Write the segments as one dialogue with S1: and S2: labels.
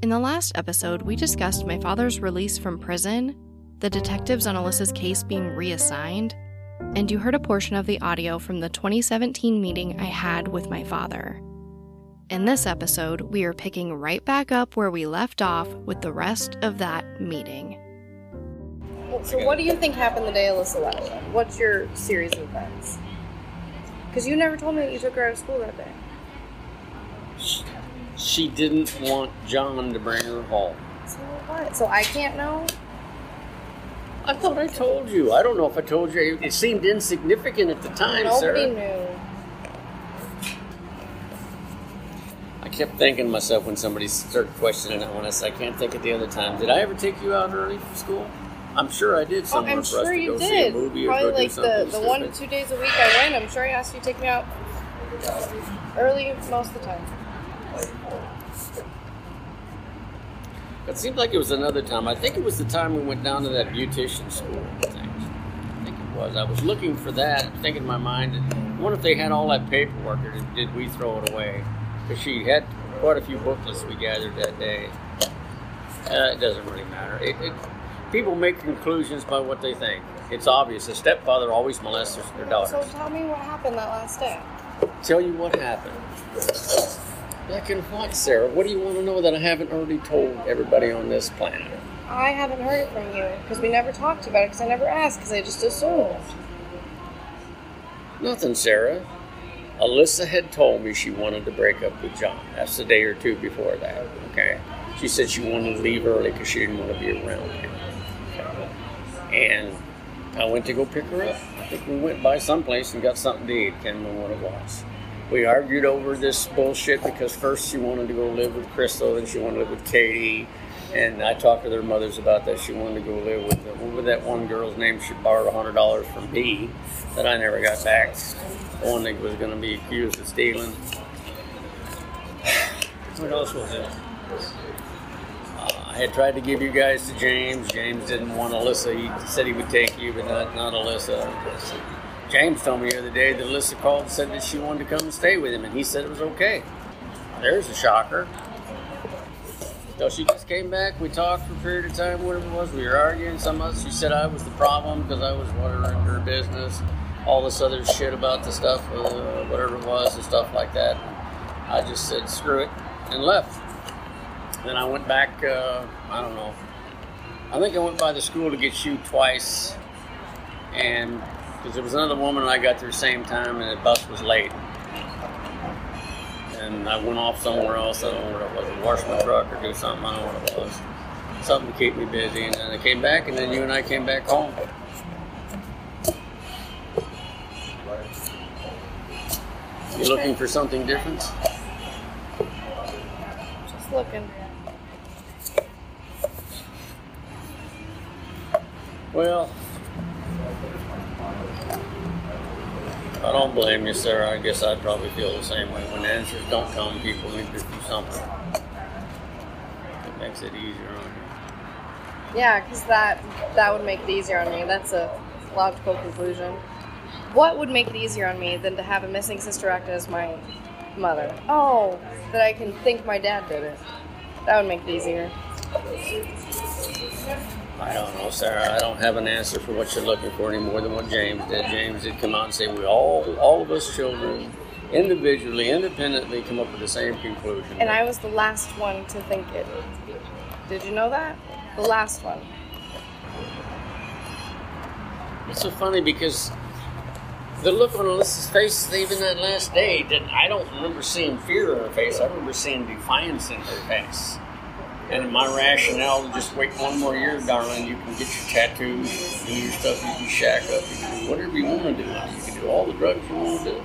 S1: In the last episode, we discussed my father's release from prison, the detectives on Alyssa's case being reassigned, and you heard a portion of the audio from the 2017 meeting I had with my father. In this episode, we are picking right back up where we left off with the rest of that meeting.
S2: So, what do you think happened the day Alyssa left? What's your series of events? Because you never told me that you took her out of school that day.
S3: She didn't want John to bring her home.
S2: So what? So I can't know.
S3: I thought I told you. I don't know if I told you. It seemed insignificant at the time, sir.
S2: Nobody
S3: Sarah.
S2: knew.
S3: I kept thinking to myself when somebody started questioning it when I said, I can't think of the other time. Did I ever take you out early from school? I'm sure I did
S2: Oh, I'm
S3: for us
S2: sure you
S3: go see a
S2: did. Probably like the, the one two days a week I went. I'm sure I asked you to take me out early most of the time.
S3: It seemed like it was another time. I think it was the time we went down to that beautician school. I think. I think it was. I was looking for that, thinking in my mind, I wonder if they had all that paperwork or did, did we throw it away? Because she had quite a few booklets we gathered that day. Uh, it doesn't really matter. It, it, people make conclusions by what they think. It's obvious. A stepfather always molests their
S2: daughter.
S3: So
S2: tell me what happened that last day.
S3: Tell you what happened. Back in what, Sarah? What do you want to know that I haven't already told everybody on this planet?
S2: I haven't heard it from you because we never talked about it because I never asked because I just assumed.
S3: Nothing, Sarah. Alyssa had told me she wanted to break up with John. That's the day or two before that, okay? She said she wanted to leave early because she didn't want to be around him. And I went to go pick her up. I think we went by someplace and got something to eat. Can't remember what it was. We argued over this bullshit because first she wanted to go live with Crystal, then she wanted to live with Katie. And I talked to their mothers about that. She wanted to go live with the, what was that one girl's name? She borrowed hundred dollars from me that I never got back. The one that was going to be accused of stealing. What else was it? Uh, I had tried to give you guys to James. James didn't want Alyssa. He said he would take you, but not, not Alyssa. James told me the other day that Alyssa called and said that she wanted to come and stay with him, and he said it was okay. There's a shocker. So she just came back. We talked for a period of time, whatever it was. We were arguing. Some of us, she said I was the problem because I was whatever in her business. All this other shit about the stuff, uh, whatever it was, and stuff like that. I just said screw it and left. Then I went back. Uh, I don't know. I think I went by the school to get you twice, and because there was another woman and I got there the same time, and the bus was late. And I went off somewhere else. I don't know what it was. Wash my truck or do something. I don't know what it was. Something to keep me busy. And then I came back, and then you and I came back home. You looking for something different?
S2: Just looking.
S3: Well, I don't blame you, Sarah. I guess I'd probably feel the same way. When answers don't come, people need to do something. It makes it easier on you.
S2: Yeah, because that that would make it easier on me. That's a logical conclusion. What would make it easier on me than to have a missing sister act as my mother? Oh, that I can think my dad did it. That would make it easier.
S3: I don't know, Sarah. I don't have an answer for what you're looking for any more than what James did. James did come out and say we all, all of us children, individually, independently, come up with the same conclusion.
S2: And I was the last one to think it. Did you know that? The last one.
S3: It's so funny because the look on Alyssa's face, even that last day, that I don't remember seeing fear in her face. I remember seeing defiance in her face. And my rationale to just wait one more year, darling, you can get your tattoos, do your stuff, you can shack up, you can do whatever you want to do. You can do all the drugs you want to do.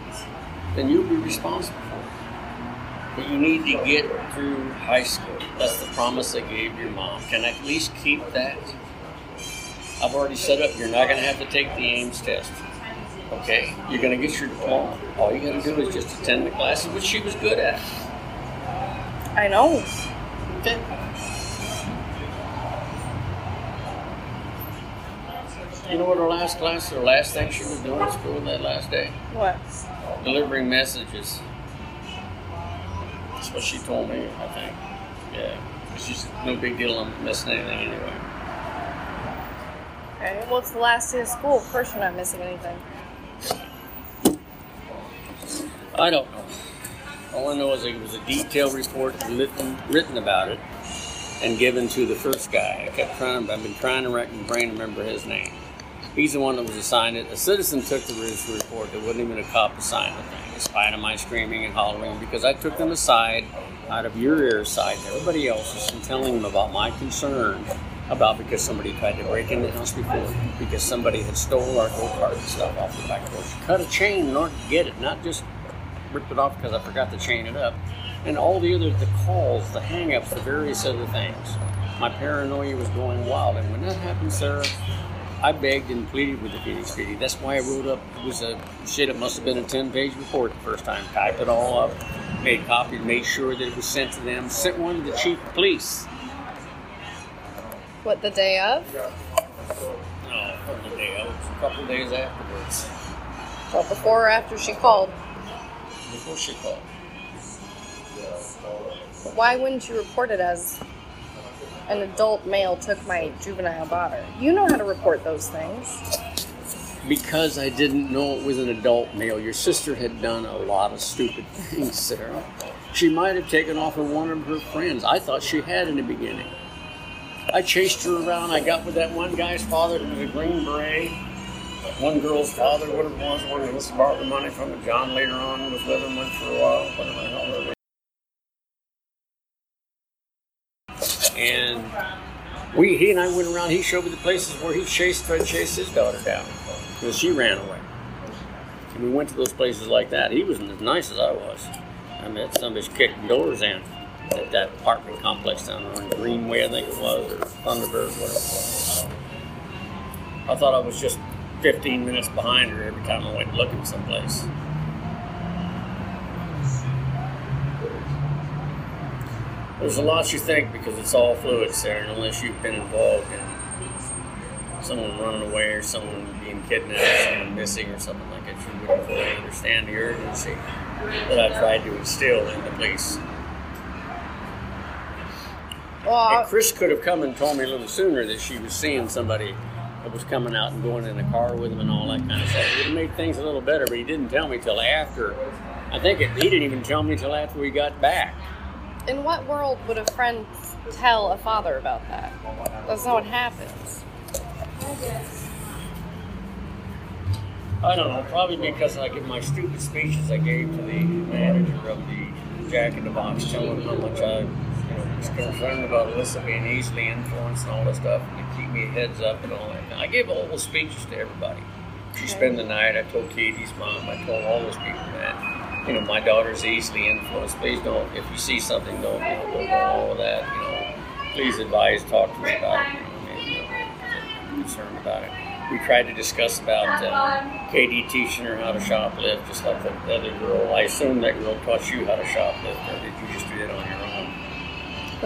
S3: Then you'll be responsible for it. But you need to get through high school. That's the promise I gave your mom. Can I at least keep that? I've already set up, you're not going to have to take the AIMS test. Okay? You're going to get your diploma. All you got to do is just attend the classes, which she was good at.
S2: I know.
S3: Okay. You know what her last class, her last thing she was doing at school that last day?
S2: What?
S3: Delivering messages. That's what she told me, I think. Yeah. She's no big deal on missing anything anyway.
S2: Okay. Well, it's the last day of school. Of course, you're not missing anything.
S3: I don't know. All I know is it was a detailed report written, written about it and given to the first guy. I kept trying, I've been trying to rack my brain to remember his name. He's the one that was assigned it. A citizen took the original report. There wasn't even a cop assigned the thing, in spite of my screaming and hollering, because I took them aside out of your ear side and everybody else's and telling them about my concern about because somebody tried to break in the house before, because somebody had stole our go-kart and stuff off the back porch. Cut a chain in order to get it, not just ripped it off because I forgot to chain it up. And all the other, the calls, the hang-ups, the various other things. My paranoia was going wild. And when that happened, Sarah, I begged and pleaded with the Phoenix PD. That's why I wrote up, it was a shit, it must have been a 10 page report the first time. Typed it all up, made copies, made sure that it was sent to them, sent one to the chief of police.
S2: What, the day of?
S3: No, a couple of a couple days afterwards,
S2: Well, before or after she called.
S3: before she called.
S2: Why wouldn't you report it as an adult male took my juvenile daughter? You know how to report those things.
S3: Because I didn't know it was an adult male. Your sister had done a lot of stupid things, Sarah. She might have taken off with one of her friends. I thought she had in the beginning. I chased her around. I got with that one guy's father that was a Green Beret. One girl's father, whatever it was, one of us borrowed the money from him. John later on was with him for a while, whatever the hell And we, he and I went around. He showed me the places where he chased, tried to chase his daughter down because she ran away. And we went to those places like that. He wasn't as nice as I was. I met some bitch kicking doors in at that apartment complex down on Greenway, I think it was, or Thunderbird, whatever. I thought I was just 15 minutes behind her every time I went looking someplace. There's a lot you think because it's all fluid there, and unless you've been involved in someone running away or someone being kidnapped, someone missing or something like that, you wouldn't fully understand the urgency that I tried to instill in the police.
S2: Well,
S3: And Chris could have come and told me a little sooner that she was seeing somebody that was coming out and going in the car with him and all that kind of stuff. It would have made things a little better, but he didn't tell me till after. I think it, he didn't even tell me till after we got back.
S2: In what world would a friend tell a father about that? That's not what happens.
S3: I don't know, probably because I give my stupid speeches I gave to the manager of the Jack in the Box, telling him how much I you know, was concerned about Alyssa being easily influenced and all that stuff, and to keep me heads up and all that. I gave all those speeches to everybody. She spent the night. I told Katie's mom. I told all those people that you know my daughter's easily influenced. Please don't. If you see something, don't you know, don't do all of that. You know, please advise, talk to me about it. You know, maybe, you know, I'm concerned about it. We tried to discuss about uh, Katie teaching her how to shoplift, just like the other girl. I assume that girl taught you how to shoplift, or did you just do that on your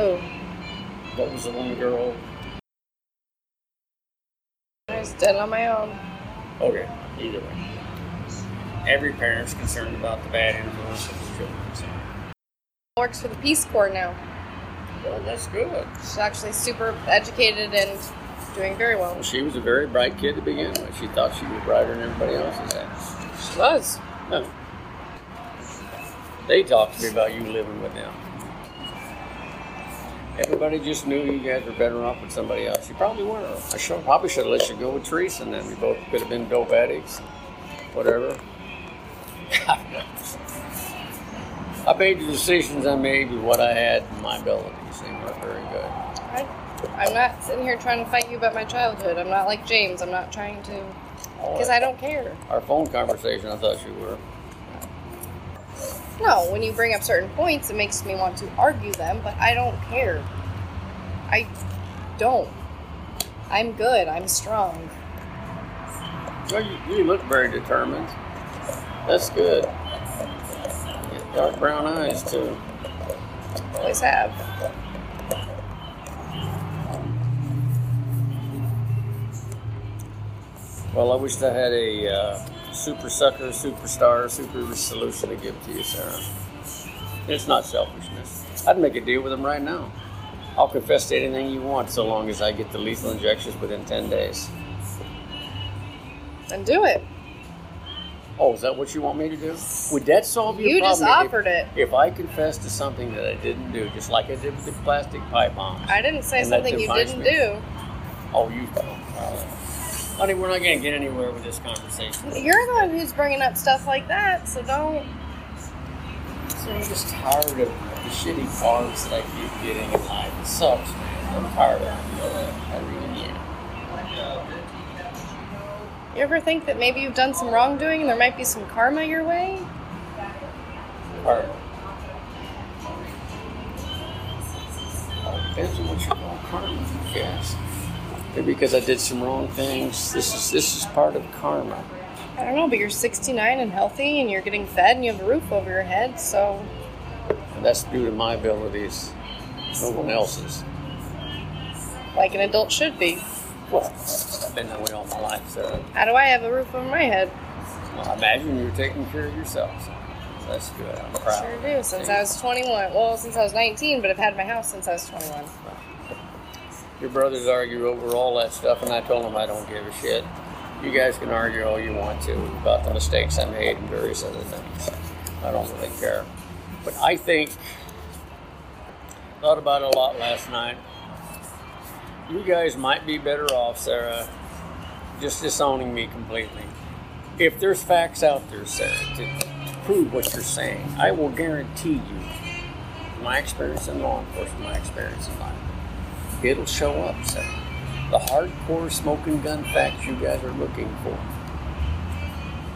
S3: own?
S2: Who?
S3: What was the one girl?
S2: I just did it on my own.
S3: Okay, either way. Every parent's concerned about the bad influence of his children. So.
S2: Works for the Peace Corps now.
S3: Well, that's good.
S2: She's actually super educated and doing very well.
S3: Well, she was a very bright kid to begin with. She thought she was brighter than everybody else's.
S2: She was.
S3: No. They talked to me about you living with them. Everybody just knew you guys were better off with somebody else. You probably were. I should, probably should have let you go with Teresa, and then we both could have been dope addicts. Whatever. I made the decisions I made with what I had and my abilities. They weren't very good.
S2: I, I'm not sitting here trying to fight you about my childhood. I'm not like James. I'm not trying to. Oh, because I don't care.
S3: Our phone conversation, I thought you were.
S2: No, when you bring up certain points, it makes me want to argue them, but I don't care. I don't. I'm good. I'm strong.
S3: Well, you, you look very determined. That's good. Dark brown eyes too.
S2: Always have.
S3: Well, I wish I had a uh, super sucker, superstar, super solution to give to you, Sarah. It's not selfishness. I'd make a deal with him right now. I'll confess to anything you want so long as I get the lethal injections within 10 days.
S2: And do it.
S3: Oh, is that what you want me to do? Would that solve your
S2: You
S3: problem?
S2: just
S3: if-
S2: offered it.
S3: If I confess to something that I didn't do, just like I did with the plastic pipe bombs.
S2: I didn't say something you didn't
S3: me.
S2: do.
S3: Oh, you. Uh, honey, we're not going to get anywhere with this conversation.
S2: You're the one who's bringing up stuff like that, so don't.
S3: So I'm just tired of the shitty parts that I keep getting in life. It sucks, man. I'm tired of it. I really am.
S2: You ever think that maybe you've done some wrongdoing and there might be some karma your way?
S3: Well, depends on what you call karma, I guess. Maybe because I did some wrong things. This is this is part of karma.
S2: I don't know, but you're 69 and healthy and you're getting fed and you have a roof over your head, so
S3: And that's due to my abilities, no one else's.
S2: like an adult should be.
S3: Well, I've been that way all my life, so
S2: How do I have a roof over my head?
S3: well, I imagine you're taking care of yourself. So that's good. I'm proud.
S2: Sure do, since I was 21. Well, since I was 19, but I've had my house since I was 21.
S3: Your brothers argue over all that stuff, and I told them I don't give a shit. You guys can argue all you want to about the mistakes I made and various other things. I don't really care. But I think, thought about it a lot last night. You guys might be better off, Sarah, just disowning me completely. If there's facts out there, Sarah, to, to prove what you're saying, I will guarantee you, my experience in law enforcement, my experience in life, it'll show up, Sarah. The hardcore smoking gun facts you guys are looking for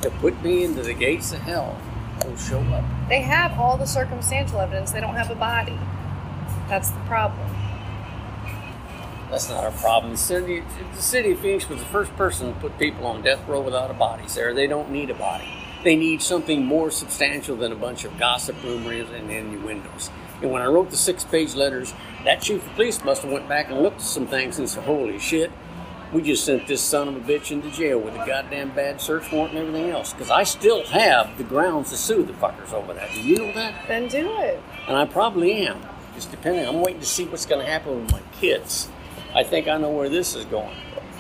S3: to put me into the gates of hell will show up.
S2: They have all the circumstantial evidence, they don't have a body. That's the problem.
S3: That's not our problem. The city, the city of Phoenix was the first person to put people on death row without a body, Sarah. They don't need a body. They need something more substantial than a bunch of gossip rumors and innuendos. And when I wrote the six-page letters, that chief of police must have went back and looked at some things and said, "Holy shit, we just sent this son of a bitch into jail with a goddamn bad search warrant and everything else." Because I still have the grounds to sue the fuckers over that. Do you know that?
S2: Then do it.
S3: and I probably am. Just depending, I'm waiting to see what's going to happen with my kids. I think I know where this is going.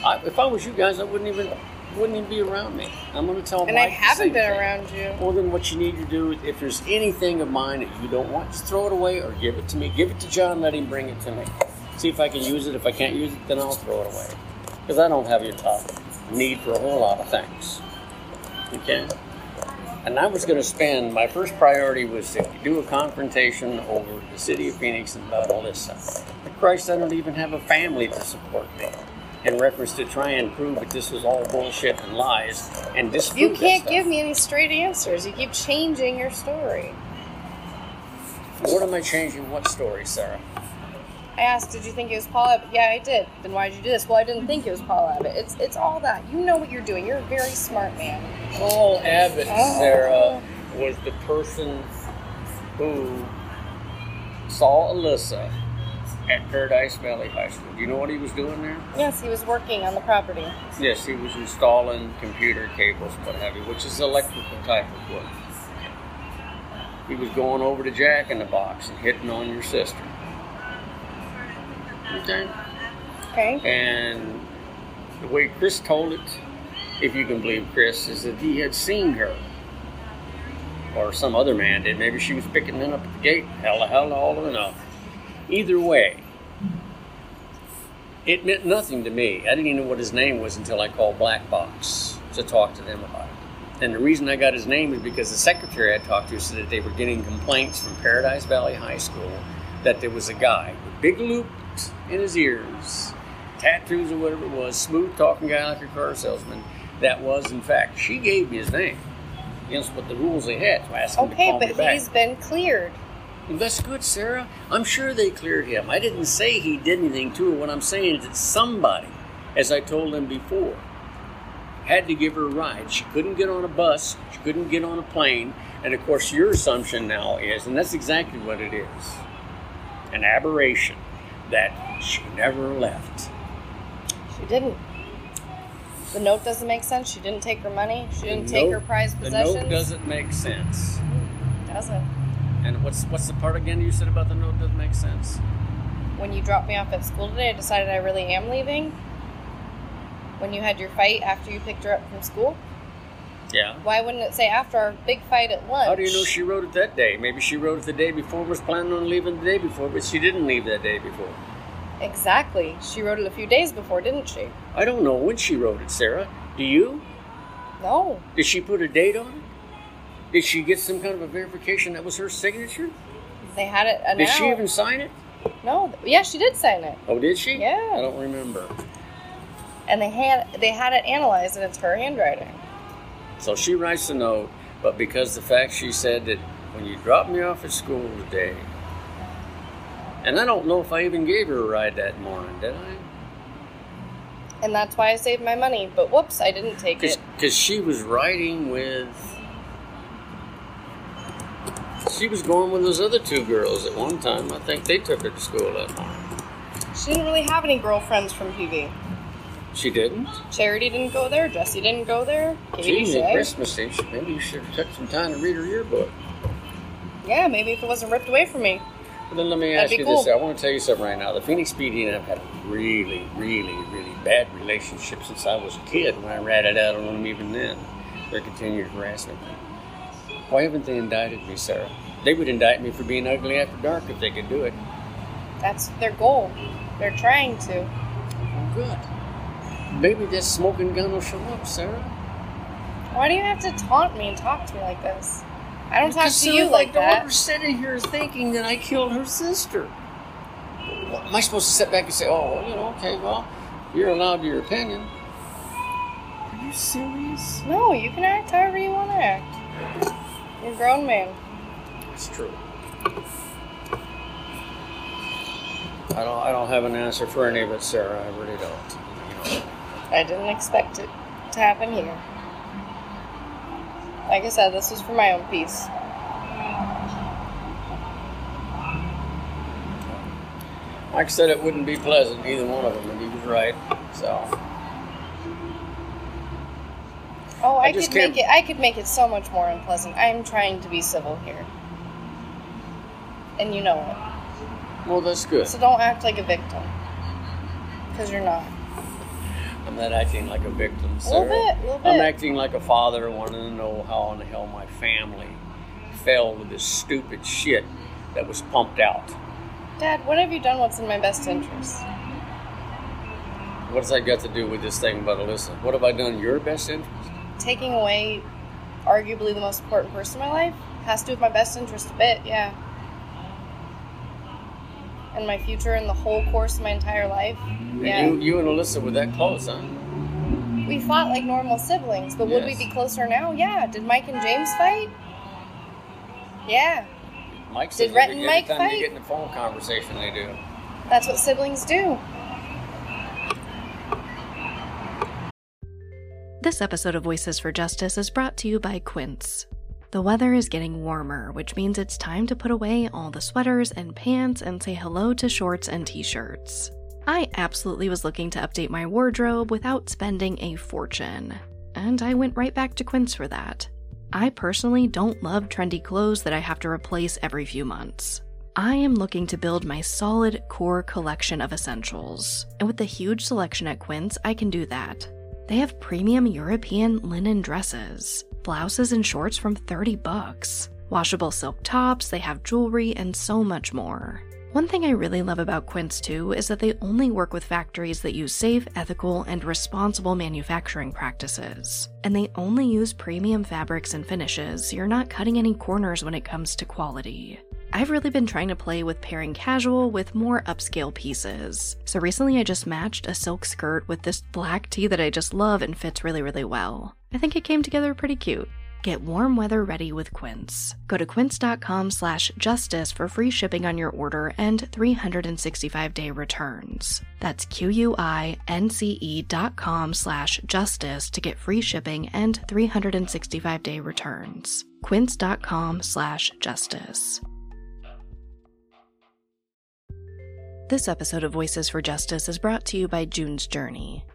S3: I, if I was you guys, I wouldn't even wouldn't even be around me. I'm going to tell
S2: And I
S3: Mike the
S2: haven't been
S3: thing.
S2: around you.
S3: Well, then what you need to do, if there's anything of mine that you don't want, just throw it away or give it to me. Give it to John. Let him bring it to me. See if I can use it. If I can't use it, then I'll throw it away. Because I don't have your uh, need for a whole lot of things. Okay. And I was going to spend my first priority was to do a confrontation over the city of Phoenix and about all this stuff. Christ, I don't even have a family to support me. In reference to try and prove that this was all bullshit and lies and disprove
S2: You can't give me any straight answers. You keep changing your story.
S3: What am I changing? What story, Sarah?
S2: I asked, did you think it was Paul Abbott? Yeah, I did. Then why did you do this? Well, I didn't think it was Paul Abbott. It's it's all that. You know what you're doing. You're a very smart man.
S3: Paul Abbott,
S2: Oh.
S3: Sarah, was the person who saw Alyssa at Paradise Valley High School. Do you know what he was doing there?
S2: Yes, he was working on the property.
S3: Yes, he was installing computer cables, what have you, which is electrical type of work. He was going over to Jack in the Box and hitting on your sister. Okay?
S2: Okay.
S3: And the way Chris told it, if you can believe Chris, is that he had seen her. Or some other man did. Maybe she was picking them up at the gate. Hella, hella, all of enough. Either way, it meant nothing to me. I didn't even know what his name was until I called Black Box to talk to them about it. And the reason I got his name is because the secretary I talked to said that they were getting complaints from Paradise Valley High School that there was a guy with big loops in his ears, tattoos or whatever it was, smooth talking guy like a car salesman, that was in fact, she gave me his name. against what the rules they had. So I asked him to
S2: Okay,
S3: call me
S2: but
S3: back.
S2: he's been cleared.
S3: That's good, Sarah. I'm sure they cleared him. I didn't say he did anything to her. What I'm saying is that somebody, as I told them before, had to give her a ride. She couldn't get on a bus. She couldn't get on a plane. And of course, your assumption now is, and that's exactly what it is, an aberration that she never left.
S2: She didn't. The note doesn't make sense. She didn't take her money. She didn't
S3: The
S2: take
S3: note-
S2: her prized possessions.
S3: The note doesn't make sense.
S2: Doesn't.
S3: And what's what's the part again you said about the note doesn't make sense?
S2: When you dropped me off at school today, I decided I really am leaving. When you had your fight after you picked her up from school,
S3: Yeah.
S2: why wouldn't it say after our big fight at lunch?
S3: How do you know she wrote it that day? Maybe she wrote it the day before, was planning on leaving the day before, but she didn't leave that day before.
S2: Exactly. She wrote it a few days before, didn't she?
S3: I don't know when she wrote it, Sarah. Do you?
S2: No.
S3: Did she put a date on it? Did she get some kind of a verification that was her signature?
S2: They had it
S3: Did she even sign it?
S2: No. Yeah, she did sign it.
S3: Oh, did she?
S2: Yeah.
S3: I don't remember.
S2: And they had they had it analyzed, and it's her handwriting.
S3: So she writes a note, but because the fact she said that when you dropped me off at school today, and I don't know if I even gave her a ride that morning, did I?
S2: And that's why I saved my money. But whoops, I didn't take it.
S3: Because she was riding with. She was going with those other two girls at one time. I think they took her to school that morning.
S2: She didn't really have any girlfriends from PV.
S3: She didn't?
S2: Charity didn't go there. Jesse didn't go there. Katie
S3: at Christmas, Eve, maybe you should have took some time to read her yearbook.
S2: Yeah, maybe if it wasn't ripped away from me.
S3: But then let me
S2: That'd
S3: ask you
S2: cool.
S3: this. I want to tell you something right now. The Phoenix PD and I have had a really, really, really bad relationship since I was a kid when I ratted out on them even then. Their continued harassment. Why haven't they indicted me, Sarah? They would indict me for being ugly after dark if they could do it.
S2: That's their goal. They're trying to.
S3: Good. Maybe this smoking gun will show up, Sarah.
S2: Why do you have to taunt me and talk to me like this? I don't talk to
S3: Sarah, uh,
S2: you
S3: my
S2: like that.
S3: daughter's sitting here thinking that I killed her sister. Well, am I supposed to sit back and say, "Oh, well, you know, okay, well, you're allowed your opinion"? Are you serious?
S2: No, you can act however you want to act. You're a grown man.
S3: It's true. I don't. I don't have an answer for any of it, Sarah. I really don't. You know.
S2: I didn't expect it to happen here. Like I said, this was for my own peace.
S3: Mike said it wouldn't be pleasant, either one of them, and he was right. So.
S2: Oh, I,
S3: I
S2: could make
S3: can't-
S2: it. I could make it so much more unpleasant. I'm trying to be civil here, and you know it.
S3: Well, that's good.
S2: So don't act like a victim, because you're not.
S3: I'm not acting like a victim,
S2: A little bit, little
S3: I'm acting like a father wanting to know how in the hell my family fell to this stupid shit that was pumped out.
S2: Dad, what have you done? What's in my best interest?
S3: What has that got to do with this thing about Alyssa? What have I done in your best interest?
S2: Taking away, arguably the most important person in my life has to do with my best interest a bit. Yeah. And my future and the whole course of my entire life. Yeah.
S3: You, you and Alyssa were that close, huh?
S2: We fought like normal siblings, but would we be closer now? Yeah. Did Mike and James fight? Yeah.
S3: Mike says
S2: Did Rhett and Mike fight?
S3: they get in a phone conversation, they do.
S2: That's what siblings do.
S1: This episode of Voices for Justice is brought to you by Quince. The weather is getting warmer, which means it's time to put away all the sweaters and pants and say hello to shorts and t shirts. I absolutely was looking to update my wardrobe without spending a fortune, and I went right back to Quince for that. I personally don't love trendy clothes that I have to replace every few months. I am looking to build my solid core collection of essentials, and with the huge selection at Quince, I can do that. They have premium European linen dresses, blouses and shorts from 30 bucks, washable silk tops, they have jewelry, and so much more. One thing I really love about Quince too is that they only work with factories that use safe, ethical, and responsible manufacturing practices. And they only use premium fabrics and finishes, so you're not cutting any corners when it comes to quality. I've really been trying to play with pairing casual with more upscale pieces. So recently I just matched a silk skirt with this black tee that I just love and fits really, really well. I think it came together pretty cute. Get warm weather ready with Quince. Go to quince.com slash justice for free shipping on your order and 365-day returns. That's q-u-i-n-c-e dot com slash justice to get free shipping and 365-day returns. quince.com slash justice. This episode of Voices for Justice is brought to you by June's Journey.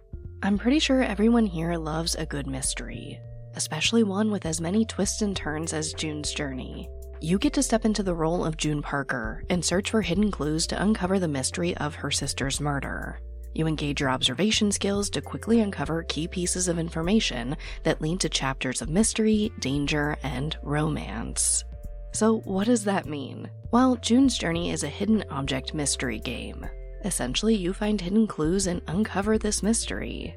S1: I'm pretty sure everyone here loves a good mystery, especially one with as many twists and turns as June's Journey. You get to step into the role of June Parker and search for hidden clues to uncover the mystery of her sister's murder. You engage your observation skills to quickly uncover key pieces of information that lead to chapters of mystery, danger, and romance. So, what does that mean? Well, June's Journey is a hidden object mystery game. Essentially, you find hidden clues and uncover this mystery.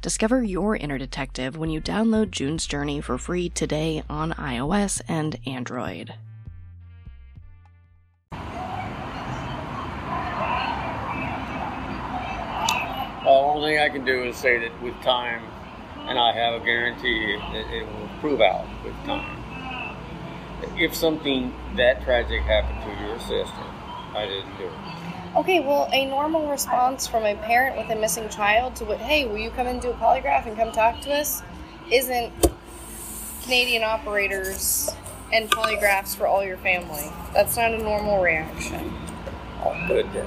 S1: Discover your inner detective when you download June's Journey for free today on iOS and Android.
S3: The only thing I can do is say that with time, and I have a guarantee that it will prove out with time. If something that tragic happened to your sister, I didn't do it.
S2: Okay, well, a normal response from a parent with a missing child to what, hey, will you come and do a polygraph and come talk to us, isn't Canadian operators and polygraphs for all your family. That's not a normal reaction.
S3: Oh, good. then.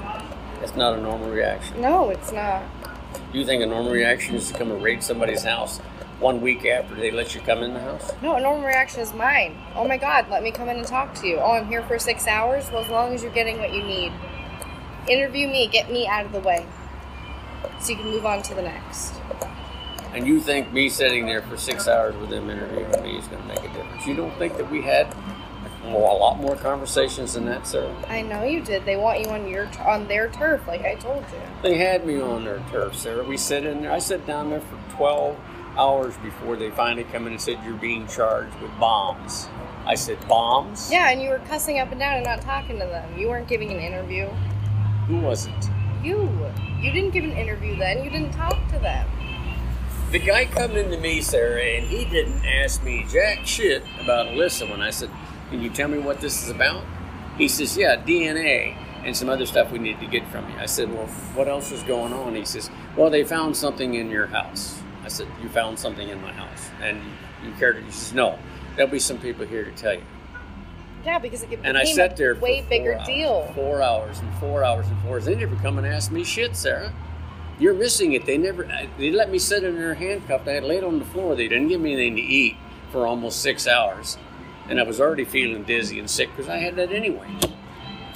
S3: That's not a normal reaction.
S2: No, it's not.
S3: You think a normal reaction is to come and raid somebody's house one week after they let you come in the house?
S2: No, a normal reaction is mine. Oh my god, let me come in and talk to you. Oh, I'm here for six hours? Well, as long as you're getting what you need. Interview me, get me out of the way. So you can move on to the next.
S3: And you think me sitting there for six hours with them interviewing me is going to make a difference? You don't think that we had more, a lot more conversations than that, sir?
S2: I know you did. They want you on your on their turf, like I told you.
S3: They had me on their turf, sir. We sit in there. I sat down there for 12 hours before they finally come in and said, You're being charged with bombs. I said, Bombs?
S2: Yeah, and you were cussing up and down and not talking to them. You weren't giving an interview.
S3: Who was it?
S2: You. You didn't give an interview then. You didn't talk to them.
S3: The guy come into me, Sarah, and he didn't ask me jack shit about Alyssa when I said, Can you tell me what this is about? He says, Yeah, DNA and some other stuff we need to get from you. I said, Well, what else is going on? He says, Well, they found something in your house. I said, You found something in my house. And you cared to? He says, No, there'll be some people here to tell you.
S2: Yeah, because it became
S3: And I sat there
S2: a way bigger
S3: hours,
S2: deal.
S3: Four hours and four hours and four hours. They never come and ask me shit, Sarah. You're missing it. They never. They let me sit in there handcuffed. I had laid on the floor. They didn't give me anything to eat for almost six hours, and I was already feeling dizzy and sick because I had that anyway.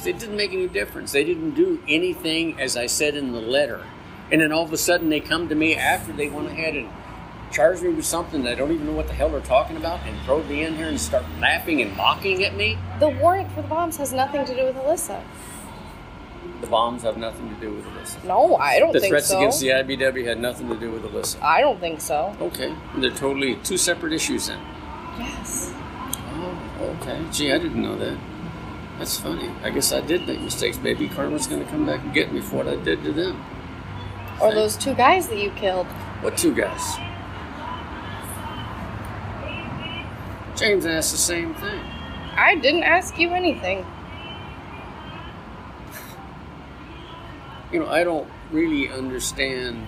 S3: It didn't make any difference. They didn't do anything as I said in the letter, and then all of a sudden they come to me after they went ahead and charged me with something that I don't even know what the hell they're talking about, and throw me in here and start laughing and mocking at me.
S2: The warrant for the bombs has nothing to do with Alyssa.
S3: The bombs have nothing to do with Alyssa.
S2: No, I don't
S3: The
S2: think
S3: threats against the IBEW had nothing to do with Alyssa.
S2: I don't think so.
S3: Okay, they're totally two separate issues then.
S2: Yes.
S3: Oh, okay. Gee, I didn't know that. That's funny. I guess I did make mistakes. Maybe karma's going to come back and get me for what I did to them.
S2: Or those two guys that you killed.
S3: What two guys? James asked the same thing.
S2: I didn't ask you anything.
S3: You know, I don't really understand.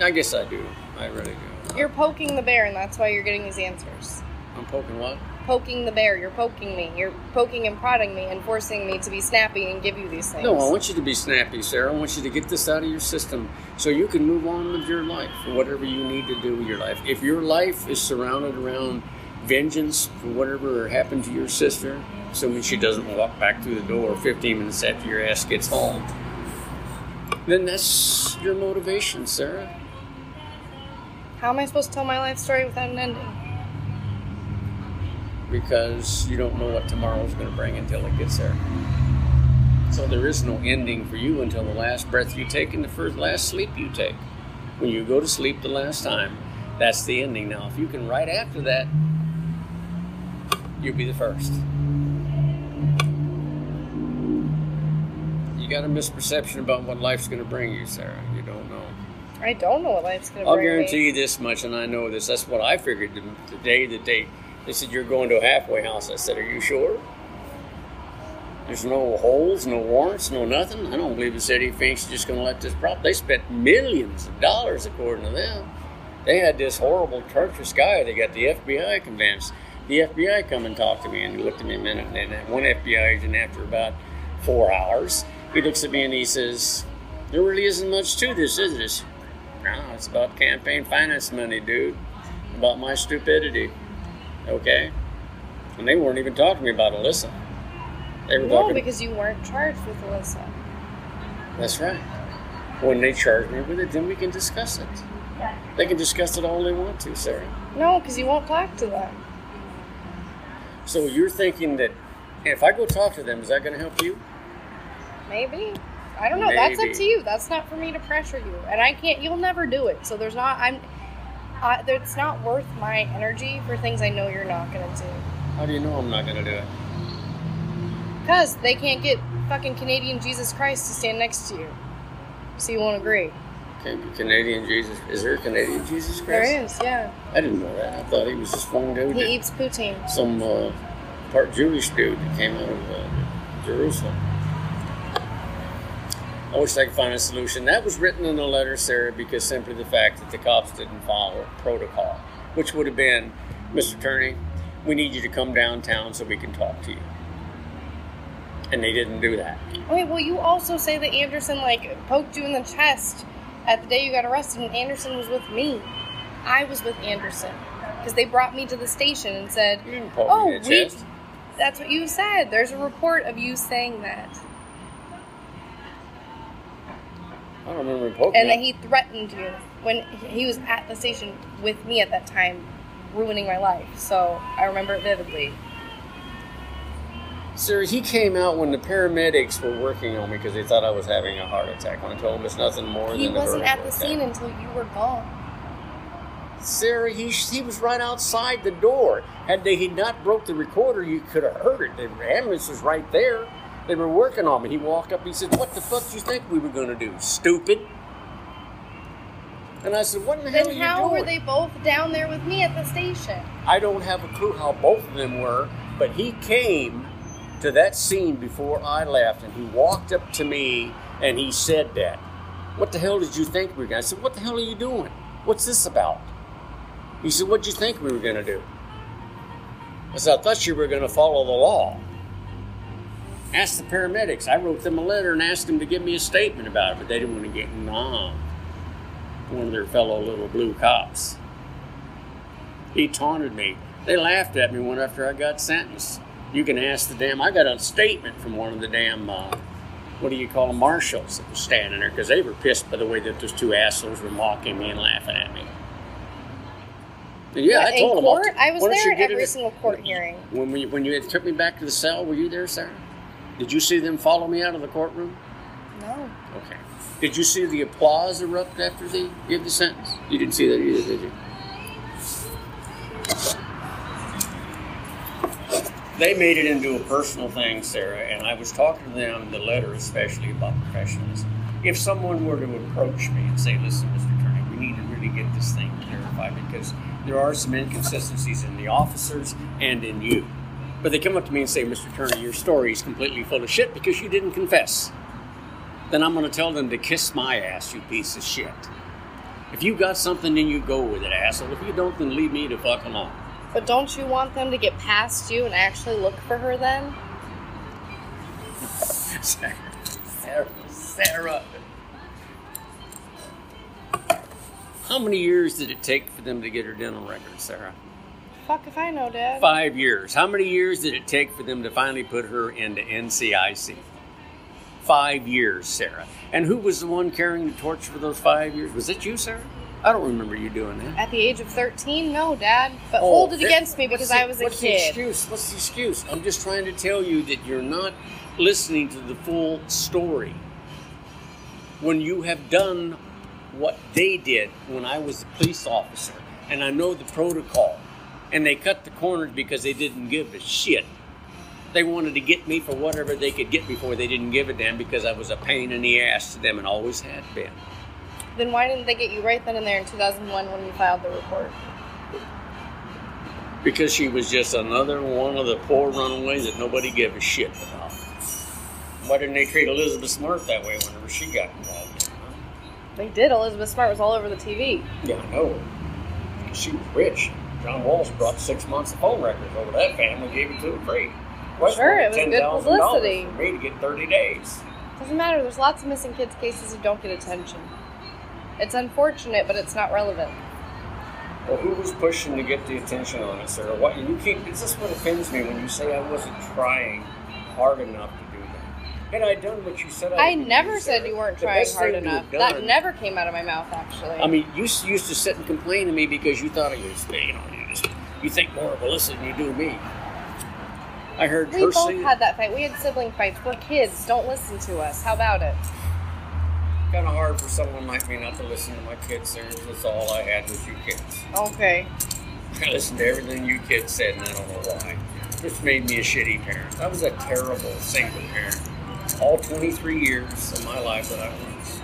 S3: I guess I do. I really do.
S2: You're poking the bear, and that's why you're getting these answers.
S3: I'm poking what?
S2: Poking the bear. You're poking me. You're poking and prodding me and forcing me to be snappy and give you these things.
S3: No, I want you to be snappy, Sarah. I want you to get this out of your system so you can move on with your life, whatever you need to do with your life. If your life is surrounded around vengeance for whatever happened to your sister, assuming she doesn't walk back through the door 15 minutes after your ass gets home, then that's your motivation, Sarah.
S2: How am I supposed to tell my life story without an ending?
S3: Because you don't know what tomorrow's going to bring until it gets there. So there is no ending for you until the last breath you take and the first last sleep you take. When you go to sleep the last time, that's the ending. Now, if you can right after that, you'll be the first. You got a misperception about what life's going to bring you, Sarah. You don't know.
S2: I don't know what life's gonna bring.
S3: I'll guarantee
S2: me.
S3: you this much, and I know this. That's what I figured the, the day that they they said you're going to a halfway house. I said, "Are you sure?" There's no holes, no warrants, no nothing. I don't believe the city of Phoenix is just going to let this prop. They spent millions of dollars, according to them. They had this horrible, treacherous guy. They got the FBI convinced. The FBI come and talk to me, and he looked at me a minute. And then one FBI agent, after about four hours, he looks at me and he says, "There really isn't much to this, is this?" No, it's about campaign finance money, dude. About my stupidity. Okay? And they weren't even talking to me about Alyssa. They were
S2: No,
S3: talking.
S2: because you weren't charged with Alyssa.
S3: That's right. When they charge me with it, then we can discuss it. They can discuss it all they want to, Sarah.
S2: No, because you won't talk to them.
S3: So you're thinking that if I go talk to them, is that going to help you?
S2: Maybe. I don't know. That's up to you. That's not for me to pressure you, and I can't. You'll never do it. So there's not. I'm. I, it's not worth my energy for things I know you're not gonna do.
S3: How do you know I'm not going to do it?
S2: Cause they can't get fucking Canadian Jesus Christ to stand next to you, so you won't agree.
S3: Canadian Jesus. Is there a Canadian Jesus Christ?
S2: There is, yeah.
S3: I didn't know that. I thought he was just one dude.
S2: He eats poutine.
S3: some uh, part Jewish dude that came out of uh, Jerusalem. I wish I could find a solution. That was written in a letter, Sarah, because simply the fact that the cops didn't follow protocol, which would have been, Mr. Turney, we need you to come downtown so we can talk to you. And they didn't do that.
S2: Wait, well, you also say that Anderson like poked you in the chest at the day you got arrested, and Anderson was with me. I was with Anderson because they brought me to the station and said,
S3: You didn't poke
S2: "Oh,
S3: me in the
S2: we." That's what you said. There's a report of you saying that,
S3: I don't remember poking
S2: and that he threatened you when he was at the station with me at that time, ruining my life. So I remember it vividly.
S3: Sir, he came out when the paramedics were working on me because they thought I was having a heart attack. When I told him it's nothing more
S2: He
S3: than
S2: wasn't at the
S3: attack.
S2: scene until you were gone.
S3: Sarah, he, he was right outside the door. Had they he not broke the recorder, you could have heard it. The ambulance was right there. They were working on me. He walked up. He said, "What the fuck do you think we were going to do, stupid?" And I said, "What in the hell
S2: Then
S3: are you
S2: how were they both down there with me at the station?
S3: I don't have a clue how both of them were, but he came to that scene before I left, and he walked up to me and he said that. What the hell did you think we were going to? I said, What the hell are you doing? What's this about? He said, What did you think we were going to do? I said, I thought you were going to follow the law. Ask the paramedics. I wrote them a letter and asked them to give me a statement about it, but they didn't want to get involved. One of their fellow little blue cops. He taunted me. They laughed at me one after I got sentenced. You can ask the damn. I got a statement from one of the damn. Uh, what do you call them? Marshals that was standing there because they were pissed by the way that those two assholes were mocking me and laughing at me. And yeah,
S2: What,
S3: I told them.
S2: Court?
S3: t-
S2: I was there every
S3: it-
S2: single court hearing.
S3: When we, when you took me back to the cell, were you there, Sarah? Did you see them follow me out of the courtroom?
S2: No.
S3: Okay. Did you see the applause erupt after they give the sentence? You didn't see that either, did you? They made it into a personal thing, Sarah, and I was talking to them, the letter especially, about professionalism. If someone were to approach me and say, listen, Mr. Turney, we need to really get this thing clarified because there are some inconsistencies in the officers and in you. But they come up to me and say, Mr. Turney, your story is completely full of shit because you didn't confess then I'm going to tell them to kiss my ass, you piece of shit. If you got something, then you go with it, asshole. If you don't, then leave me to fuck alone.
S2: But don't you want them to get past you and actually look for her then?
S3: Sarah, Sarah, Sarah. How many years did it take for them to get her dental record, Sarah?
S2: Fuck if I know, Dad.
S3: Five years. How many years did it take for them to finally put her into NCIC? Five years, Sarah. And who was the one carrying the torch for those five years? Was it you, Sarah? I don't remember you doing that.
S2: At the age of 13? No, Dad. But
S3: Oh,
S2: hold it against me because
S3: the-
S2: I was a
S3: what's The
S2: kid.
S3: excuse? What's the excuse? I'm just trying to tell you that you're not listening to the full story. When you have done what they did when I was a police officer, and I know the protocol, and they cut the corners because they didn't give a shit. They wanted to get me for whatever they could get before they didn't give a damn because I was a pain in the ass to them and always had been.
S2: Then why didn't they get you right then and there in 2001 when you filed the report?
S3: Because she was just another one of the poor runaways that nobody gave a shit about. Why didn't they treat Elizabeth Smart that way whenever she got involved?
S2: They did. Elizabeth Smart was all over the TV.
S3: Yeah, I know. She was rich. John Walsh brought six months of phone records over that family, gave it to them free.
S2: Sure, it was good
S3: $10,000
S2: publicity.
S3: For me to get 30 days.
S2: Doesn't matter. There's lots of missing kids cases who don't get attention. It's unfortunate, but it's not relevant.
S3: Well, who was pushing to get the attention on it, Sarah? What you keep? It's just what offends me when you say I wasn't trying hard enough to do that. Had I done what you said I,
S2: I
S3: do,
S2: never said you weren't
S3: the
S2: trying hard enough.
S3: have
S2: That never came out of my mouth, actually.
S3: I mean, you used to sit and complain to me because you thought you was, you know, you, just, you think more of Alyssa than you do me. I heard
S2: we both
S3: say
S2: had that fight. We had sibling fights. We're kids. Don't listen to us. How about it?
S3: kind of hard for someone like me not to listen to my kids. That's all I had was you kids.
S2: Okay.
S3: I listened to everything you kids said, and I don't know why. This made me a shitty parent. I was a terrible single parent. All 23 years of my life that I was.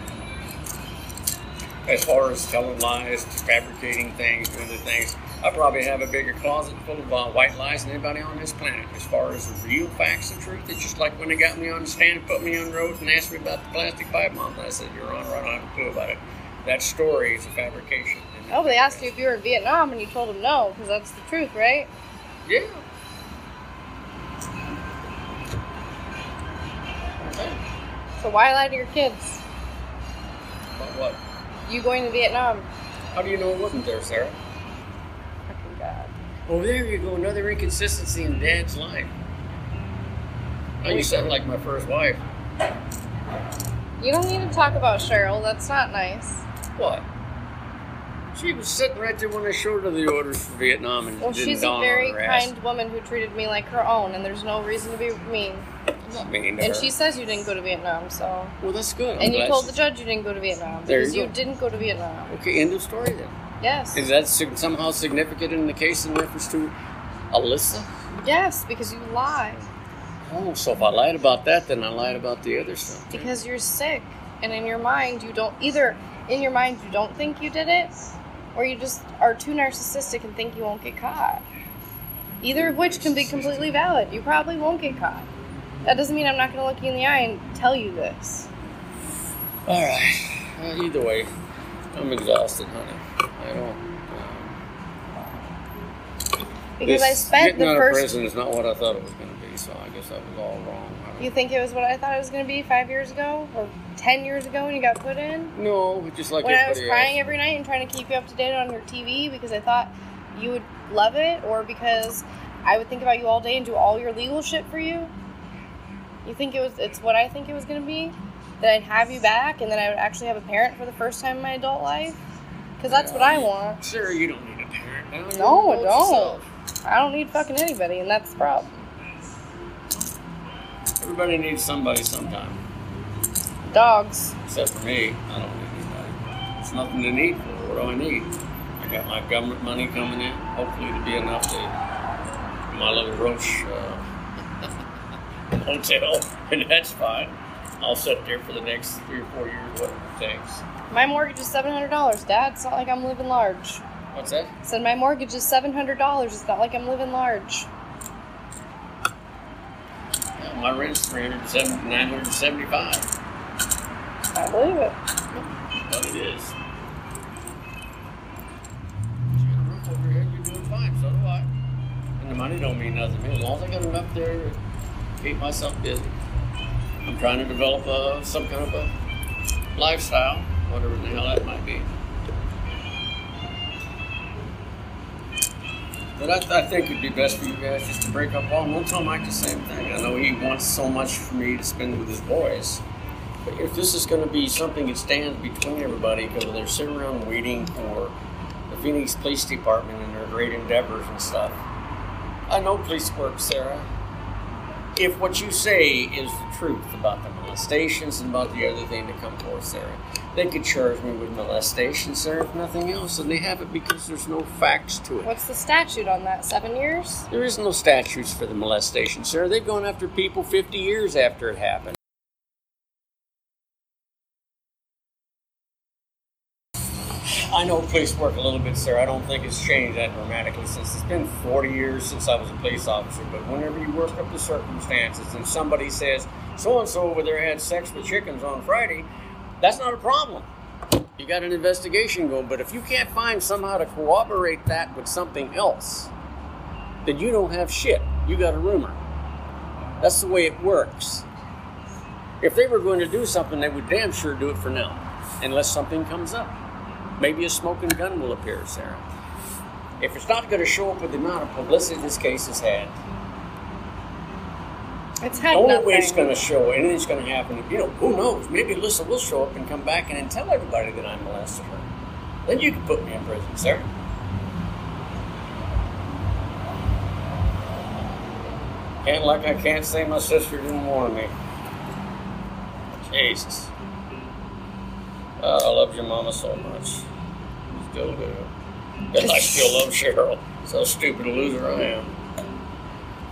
S3: As far as telling lies, fabricating things, doing the things, I probably have a bigger closet full of uh, white lies than anybody on this planet. As far as the real facts and truth, it's just like when they got me on the stand and put me on the road and asked me about the plastic pipe bomb. I said, Your Honor, I don't have a clue about it. That story is a fabrication.
S2: Oh, but they asked you if you were in Vietnam, and you told them no, because that's the truth, right?
S3: Yeah.
S2: So why lie to your kids?
S3: About what?
S2: You going to Vietnam?
S3: How do you know it wasn't there, Sarah? Oh, there you go. Another inconsistency in Dad's life. Now you sound like my first wife.
S2: You don't need to talk about Cheryl. That's not nice.
S3: What? She was sitting right there when I showed her the orders for Vietnam, and
S2: Well, she's a very
S3: ass.
S2: kind woman who treated me like her own, and there's no reason to be mean.
S3: I'm not mean to
S2: And
S3: her.
S2: she says you didn't go to Vietnam, so.
S3: well, that's good. I'm
S2: And you told the judge you didn't go to Vietnam
S3: There
S2: because
S3: you
S2: you, didn't go to Vietnam.
S3: Okay, end of story then.
S2: Yes.
S3: Is that somehow significant in the case in reference to Alyssa?
S2: Yes, because you lie.
S3: Oh, so if I lied about that, then I lied about the other stuff.
S2: Because you're sick, and in your mind you don't either. In your mind you don't think you did it, or you just are too narcissistic and think you won't get caught. Either of which can be completely valid. You probably won't get caught. That doesn't mean I'm not going to look you in the eye and tell you this.
S3: All right. Well, either way, I'm exhausted, honey. I don't. Um,
S2: Because I spent
S3: getting
S2: the
S3: out of
S2: first.
S3: prison is not what I thought it was going to be, so I guess I was all wrong. I don't-
S2: You think it was what I thought it was going to be five years ago or ten years ago when you got put in?
S3: No, just like
S2: when I was
S3: everybody
S2: crying
S3: else.
S2: every night and trying to keep you up to date on your TV because I thought you would love it, or because I would think about you all day and do all your legal shit for you. You think it was? It's what I think it was going to be. That I'd have you back, and then I would actually have a parent for the first time in my adult life. Because that's what I want.
S3: Sure, you don't need a parent now.
S2: No, I don't.
S3: yourself.
S2: I don't need fucking anybody, and that's the problem.
S3: Everybody needs somebody sometime.
S2: Dogs.
S3: Except for me, I don't need anybody. It's nothing to need for. What do I need? I got my government money coming in. Hopefully, to be enough to my little Roche uh, hotel, and that's fine. I'll sit there for the next three or four years, whatever it takes.
S2: My mortgage is seven hundred dollars, Dad. It's not like I'm living large.
S3: What's that?
S2: I said my mortgage is seven hundred dollars. It's not like I'm living large.
S3: Yeah, my rent's three hundred seventy, nine hundred seventy-five.
S2: I believe it.
S3: It is. You got a roof over your head, you're doing fine. So do I. And the money don't mean nothing to me. As long as I got enough there to keep myself busy. I'm trying to develop a, some kind of a lifestyle, whatever the hell that might be. But I, I think it'd be best for you guys just to break up all. We'll tell Mike the same thing. I know he wants so much for me to spend with his boys. But if this is going to be something that stands between everybody, because they're sitting around waiting for the Phoenix Police Department and their great endeavors and stuff. I know police work, Sarah. If what you say is the truth about the molestations and about the other thing that come forth, Sarah, they could charge me with molestation, Sarah, if nothing else, and they have it because there's no facts to it.
S2: What's the statute on that? Seven years?
S3: There is no statutes for the molestation, sir. They've gone after people 50 years after it happened. I know police work a little bit, sir. I don't think it's changed that dramatically since it's been 40 years since I was a police officer. But whenever you work up the circumstances and somebody says, so and so over there had sex with chickens on Friday, that's not a problem. You got an investigation going. But if you can't find somehow to corroborate that with something else, then you don't have shit. You got a rumor. That's the way it works. If they were going to do something, they would damn sure do it for now, unless something comes up. Maybe a smoking gun will appear, Sarah. If it's not going to show up with the amount of publicity this case has had,
S2: It's
S3: the
S2: had
S3: only
S2: nothing.
S3: way it's going to show, it's going to happen, you know, who knows? Maybe Alyssa will show up and come back and then tell everybody that I molested her. Then you can put me in prison, Sarah. Can't like I can't say my sister didn't warn me. Jesus. Uh, I loved your mama so much. Still do. And I still love Cheryl. So stupid a loser I am.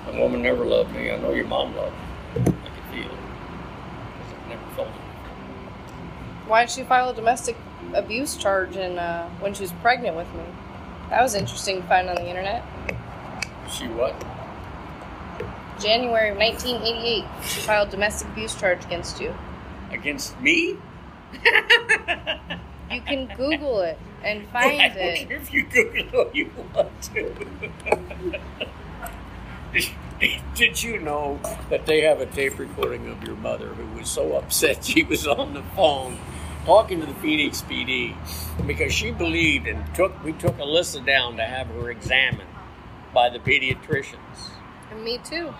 S3: My woman never loved me. I know your mom loved me. I can feel it. I've never felt it.
S2: Why did she file a domestic abuse charge in, uh, when she was pregnant with me? That was interesting to find on the internet.
S3: She what?
S2: January of 1988, she filed domestic abuse charge against you.
S3: Against me?
S2: You can Google it and
S3: I
S2: find
S3: don't
S2: it.
S3: care if you Google all you want to. Did- Did you know that they have a tape recording of your mother who was so upset she was on the phone talking to the Phoenix PD because she believed and took we took Alyssa down to have her examined by the pediatricians
S2: And me too.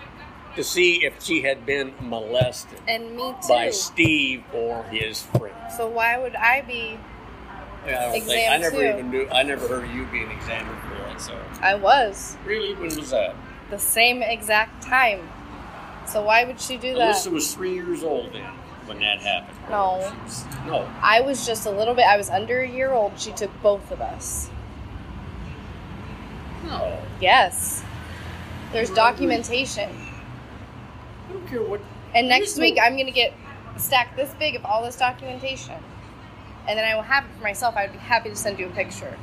S3: To see if she had been molested
S2: And me too. by.
S3: Steve or his friend.
S2: So why would I be?
S3: I don't think I never
S2: too.
S3: even knew I never heard of you being examined for that, so
S2: I was
S3: really when was that?
S2: the same exact time. So why would she do that?
S3: Alyssa was three years old then when that happened.
S2: No.
S3: Was, no.
S2: I was just a little bit. I was under a year old. She took both of us.
S3: No.
S2: Yes. There's documentation.
S3: Care what.
S2: And next week, I'm going to get a stack this big of all this documentation. And then I will have it for myself. I would be happy to send you a picture.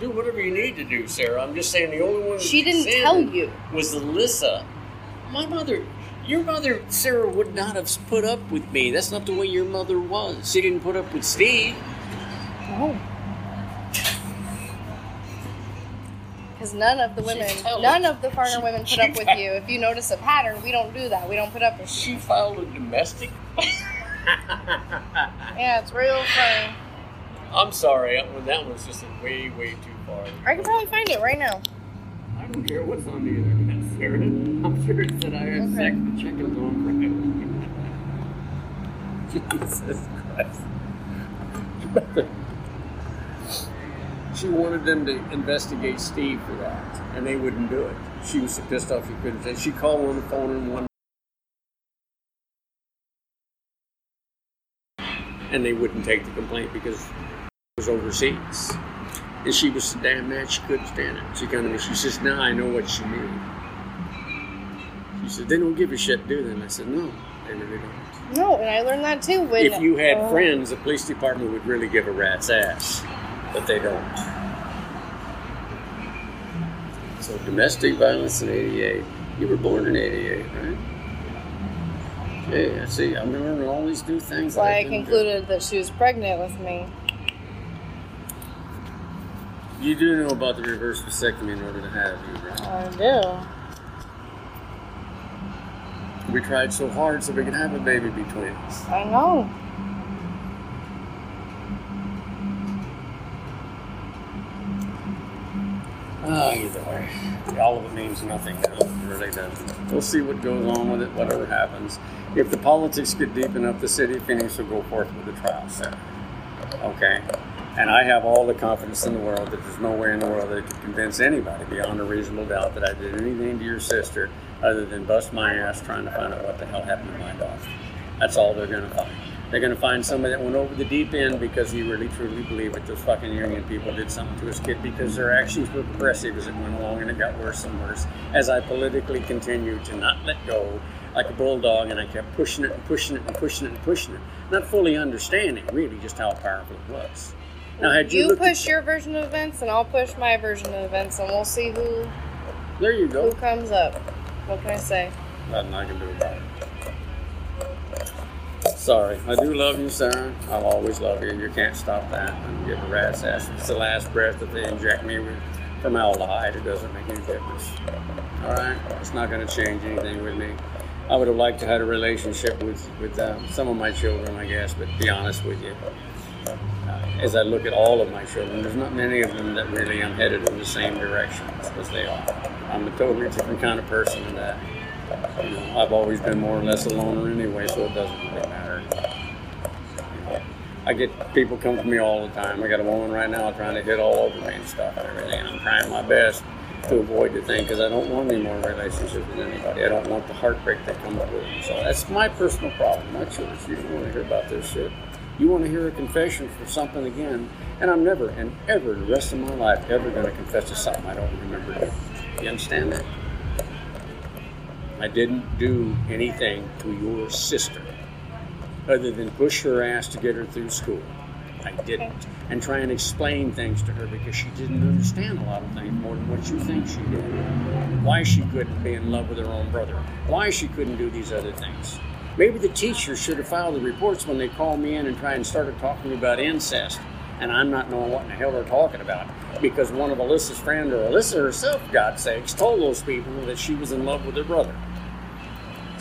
S3: Do whatever you need to do, Sarah. I'm just saying the only one.
S2: She didn't tell you.
S3: Was Alyssa. My mother. Your mother, Sarah, would not have put up with me. That's not the way your mother was. She didn't put up with Steve.
S2: No. Because none of the women,
S3: She's telling-
S2: none of the foreigner
S3: she-
S2: women put up with
S3: found-
S2: you. If you notice a pattern, we don't do that. We don't put up with
S3: She filed a domestic.
S2: Yeah, it's real funny.
S3: I'm sorry. That one, that one's just way, way too far.
S2: I can probably find it right now.
S3: I don't care what's on the internet, Sarah. I'm sure it said I had
S2: Okay.
S3: sex with chickens on Friday. Jesus Christ. She wanted them to investigate Steve for that, and they wouldn't do it. She was so pissed off she couldn't. say- She called on the phone and one, and they wouldn't take the complaint because it was overseas. And she was so damn mad she couldn't stand it. She kind of she says, "Now I know what she mean." She said, "They don't give a shit, do they?" And I said, "No, they really don't."
S2: No, and I learned that too. When
S3: if you had
S2: Oh.
S3: friends, the police department would really give a rat's ass, but they don't. So domestic violence in '88. You were born in '88, right? Yeah, I see. I'm learning all these new things.
S2: That's why
S3: that
S2: I
S3: didn't do.
S2: concluded that she was pregnant with me.
S3: You do know about the reverse vasectomy in order to have you, right?
S2: I do.
S3: We tried so hard so we could have a baby between us.
S2: I know.
S3: Ah, either way, all of it means nothing. Really doesn't. We'll see what goes on with it, whatever happens. If the politics get deep enough, the city of Phoenix will go forth with the trial set. Okay? And I have all the confidence in the world that there's no way in the world that could convince anybody beyond a reasonable doubt that I did anything to your sister other than bust my ass trying to find out what the hell happened to my daughter. That's all they're going to find. They're going to find somebody that went over the deep end because he really truly believed that those fucking union people did something to his kid because their actions were progressive as it went along and it got worse and worse as I politically continued to not let go like a bulldog and I kept pushing it and pushing it and pushing it and pushing it, not fully understanding really just how powerful it was. Now, had you,
S2: You
S3: looked at-
S2: push your version of events, and I'll push my version of events, and we'll see who
S3: there you go who
S2: comes up. What can I say?
S3: Nothing I can do about it. Sorry, I do love you, Sarah. I'll always love you. You can't stop that. I'm getting a rat's ass. It's the last breath that they inject me with formaldehyde. It doesn't make any difference. All right, it's not going to change anything with me. I would have liked to have had a relationship with with uh, some of my children, I guess. But to be honest with you, uh, as I look at all of my children, there's not many of them that really I'm headed in the same direction as they are. I'm a totally different kind of person than that. I've always been more or less a loner anyway, so it doesn't really matter. I get people come to me all the time. I got a woman right now trying to hit all over me and stuff and everything. I'm trying my best to avoid the thing because I don't want any more relationships with anybody. I don't want the heartbreak that comes with it. So that's my personal problem, not yours. You don't want to hear about this shit. You want to hear a confession for something again, and I'm never and ever the rest of my life ever going to confess to something I don't remember. You understand that? I didn't do anything to your sister other than push her ass to get her through school. I didn't. And try and explain things to her because she didn't understand a lot of things more than what you think she did. Why she couldn't be in love with her own brother. Why she couldn't do these other things. Maybe the teacher should have filed the reports when they called me in and tried and started talking to me about incest. And I'm not knowing what in the hell they're talking about. Because one of Alyssa's friends, or Alyssa herself, God's sakes, told those people that she was in love with her brother.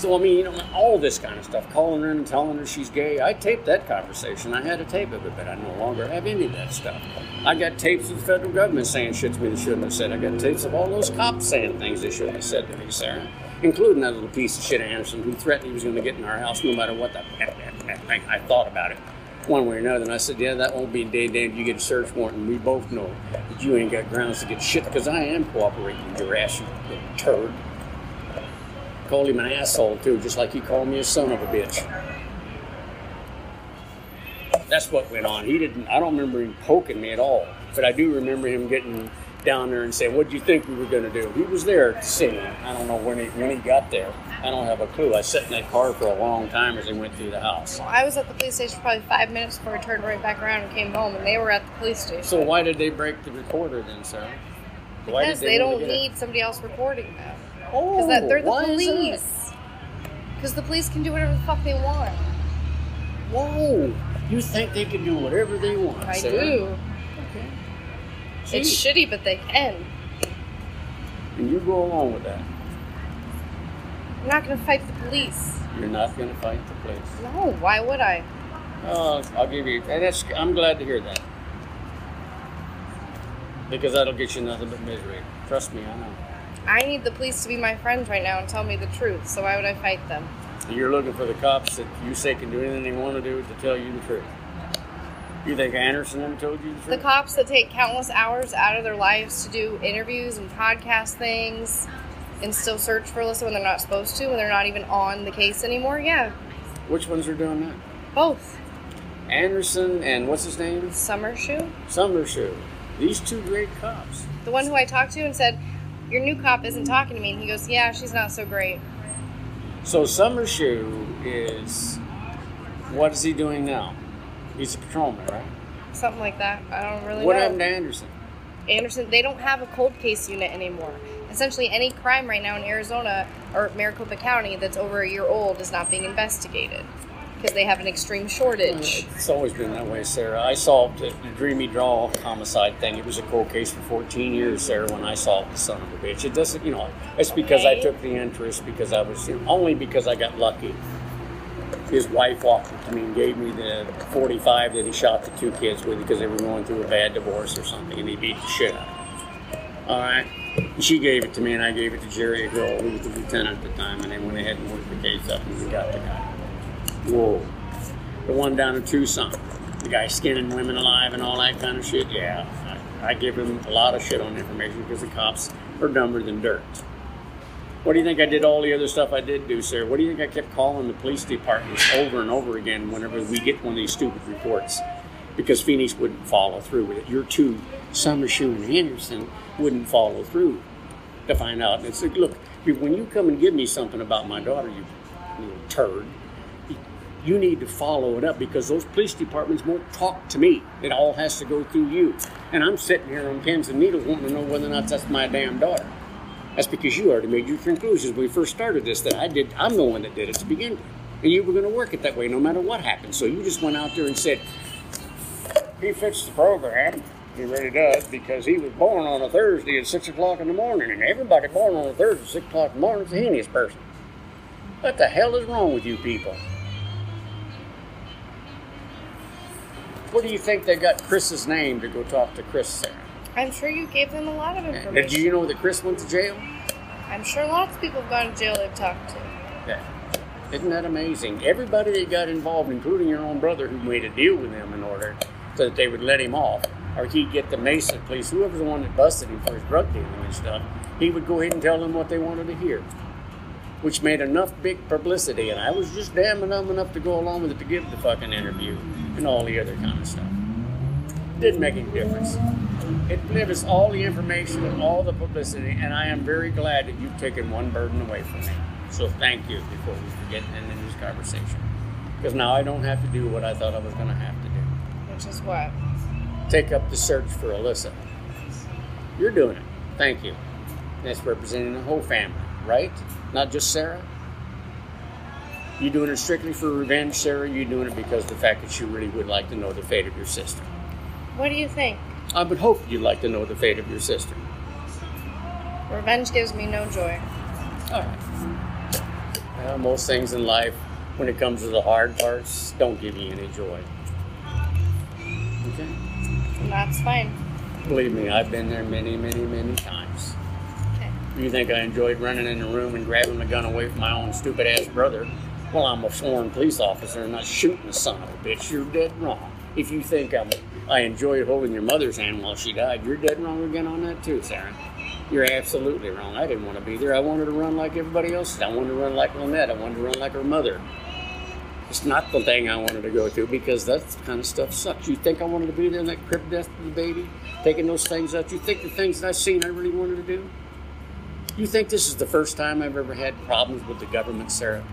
S3: So I mean, you know, all this kind of stuff, calling her and telling her she's gay. I taped that conversation. I had a tape of it, but I no longer have any of that stuff. I got tapes of the federal government saying shit to me they shouldn't have said. I got tapes of all those cops saying things they shouldn't have said to me, Sarah, including that little piece of shit Anderson who threatened he was going to get in our house no matter what the I, I thought about it one way or another. And I said, yeah, that won't be a day damned. You get a search warrant, and we both know that you ain't got grounds to get shit because I am cooperating with your ass, you little turd called him an asshole too, just like he called me a son of a bitch. That's what went on. He didn't. I don't remember him poking me at all, but I do remember him getting down there and saying, "What do you think we were going to do?" He was there to see me. I don't know when he when he got there. I don't have a clue. I sat in that car for a long time as they went through the house.
S2: Well, I was at the police station for probably five minutes before I turned right back around and came home, and they were at the police station.
S3: So why did they break the recorder then? Why
S2: because
S3: did
S2: they,
S3: want
S2: don't
S3: get it?
S2: need somebody else recording them.
S3: Oh,
S2: Because that they're the
S3: that?
S2: police. Because the police can do whatever the fuck they want.
S3: Whoa! You think they can do whatever they want?
S2: I
S3: Sarah?
S2: do.
S3: Okay.
S2: It's shitty, but they can.
S3: And you go along with that.
S2: I'm not gonna fight the police.
S3: You're not going to fight the police.
S2: No, why would I?
S3: Uh, I'll give you. And that's. I'm glad to hear that. Because that'll get you nothing but misery. Trust me, I know.
S2: I need the police to be my friends right now and tell me the truth. So why would I fight them?
S3: You're looking for the cops that you say can do anything they want to do to tell you the truth. You think Anderson them told you the truth?
S2: The cops that take countless hours out of their lives to do interviews and podcast things and still search for Alyssa when they're not supposed to, when they're not even on the case anymore. Yeah,
S3: Which ones are doing that?
S2: both.
S3: Anderson and what's his name?
S2: Summer Shoe,
S3: Summershoe. These two great cops.
S2: the one who I talked to and said, Your new cop isn't talking to me. And he goes, Yeah, she's not so great.
S3: So Summershoe is. What is he doing now? He's a patrolman, right?
S2: Something like that. I don't really
S3: What
S2: know.
S3: What happened to Anderson?
S2: Anderson, they don't have a cold case unit anymore. Essentially, any crime right now in Arizona or Maricopa County that's over a year old is not being investigated because they have an extreme shortage.
S3: It's always been that way, Sarah. I solved the Dreamy Draw homicide thing. It was a cold case for 14 years, Sarah, when I solved the son of a bitch. It doesn't, you know, it's because I took the interest, because I was, you know, only because I got lucky. His wife walked up to me and gave me the 45 that he shot the two kids with because they were going through a bad divorce or something, and he beat the shit out of them. All right. She gave it to me, and I gave it to Jerry Hill, who was the lieutenant at the time, and they went ahead and worked the case up, and we got the guy. Whoa. The one down in Tucson. the guy skinning women alive and all that kind of shit. Yeah, I, I give him a lot of shit on information because the cops are dumber than dirt. What do you think I did all the other stuff I did do, sir? What do you think I kept calling the police departments over and over again whenever we get one of these stupid reports? Because Phoenix wouldn't follow through with it. Your two, Summershoe and Anderson, wouldn't follow through to find out. And it's like, look, when you come and give me something about my daughter, you little turd, you need to follow it up because those police departments won't talk to me. It all has to go through you. And I'm sitting here on pins and needles wanting to know whether or not that's my damn daughter. That's because you already made your conclusions when we first started this that I did. I'm the one that did it to begin with, and you were going to work it that way no matter what happened. So you just went out there and said, "He fits the program." He really does because he was born on a Thursday at six o'clock in the morning, and everybody born on a Thursday at six o'clock in the morning is a heinous person. What the hell is wrong with you people? What do you think they got Chris's name to go talk to Chris Sarah?
S2: I'm sure you gave them a lot of information.
S3: Did you know that Chris went to jail?
S2: I'm sure lots of people have gone to jail they've talked to.
S3: Yeah. Isn't that amazing? Everybody that got involved, including your own brother, who made a deal with them in order so that they would let him off, or he'd get the Mesa police, whoever's the one that busted him for his drug dealing and stuff, he would go ahead and tell them what they wanted to hear, which made enough big publicity. And I was just damn dumb enough to go along with it to give the fucking interview and all the other kind of stuff. Didn't make any difference. It delivers all the information and all the publicity, and I am very glad that you've taken one burden away from me. So thank you before we forget and end this conversation. Because now I don't have to do what I thought I was going to have to do.
S2: Which is what?
S3: Take up the search for Alyssa. You're doing it. Thank you. That's representing the whole family, right? Not just Sarah? You're doing it strictly for revenge, Sarah? You're doing it because of the fact that you really would like to know the fate of your sister?
S2: What do you think?
S3: I would hope you'd like to know the fate of your sister.
S2: Revenge gives me no joy.
S3: All right. Well, most things in life, when it comes to the hard parts, don't give you any joy. Okay?
S2: And that's fine.
S3: Believe me, I've been there many, many, many times. You think I enjoyed running in the room and grabbing the gun away from my own stupid ass brother? Well, I'm a sworn police officer and not shooting the son of a bitch. You're dead wrong. If you think I'm, I enjoyed holding your mother's hand while she died, you're dead wrong again on that too, Sarah. You're absolutely wrong. I didn't want to be there. I wanted to run like everybody else. I wanted to run like Lynette. I wanted to run like her mother. It's not the thing I wanted to go to because that kind of stuff sucks. You think I wanted to be there in that crib death of the baby, taking those things out? You think the things that I've seen I really wanted to do? You think this is the first time I've ever had problems with the government, Sarah?